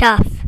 stuff.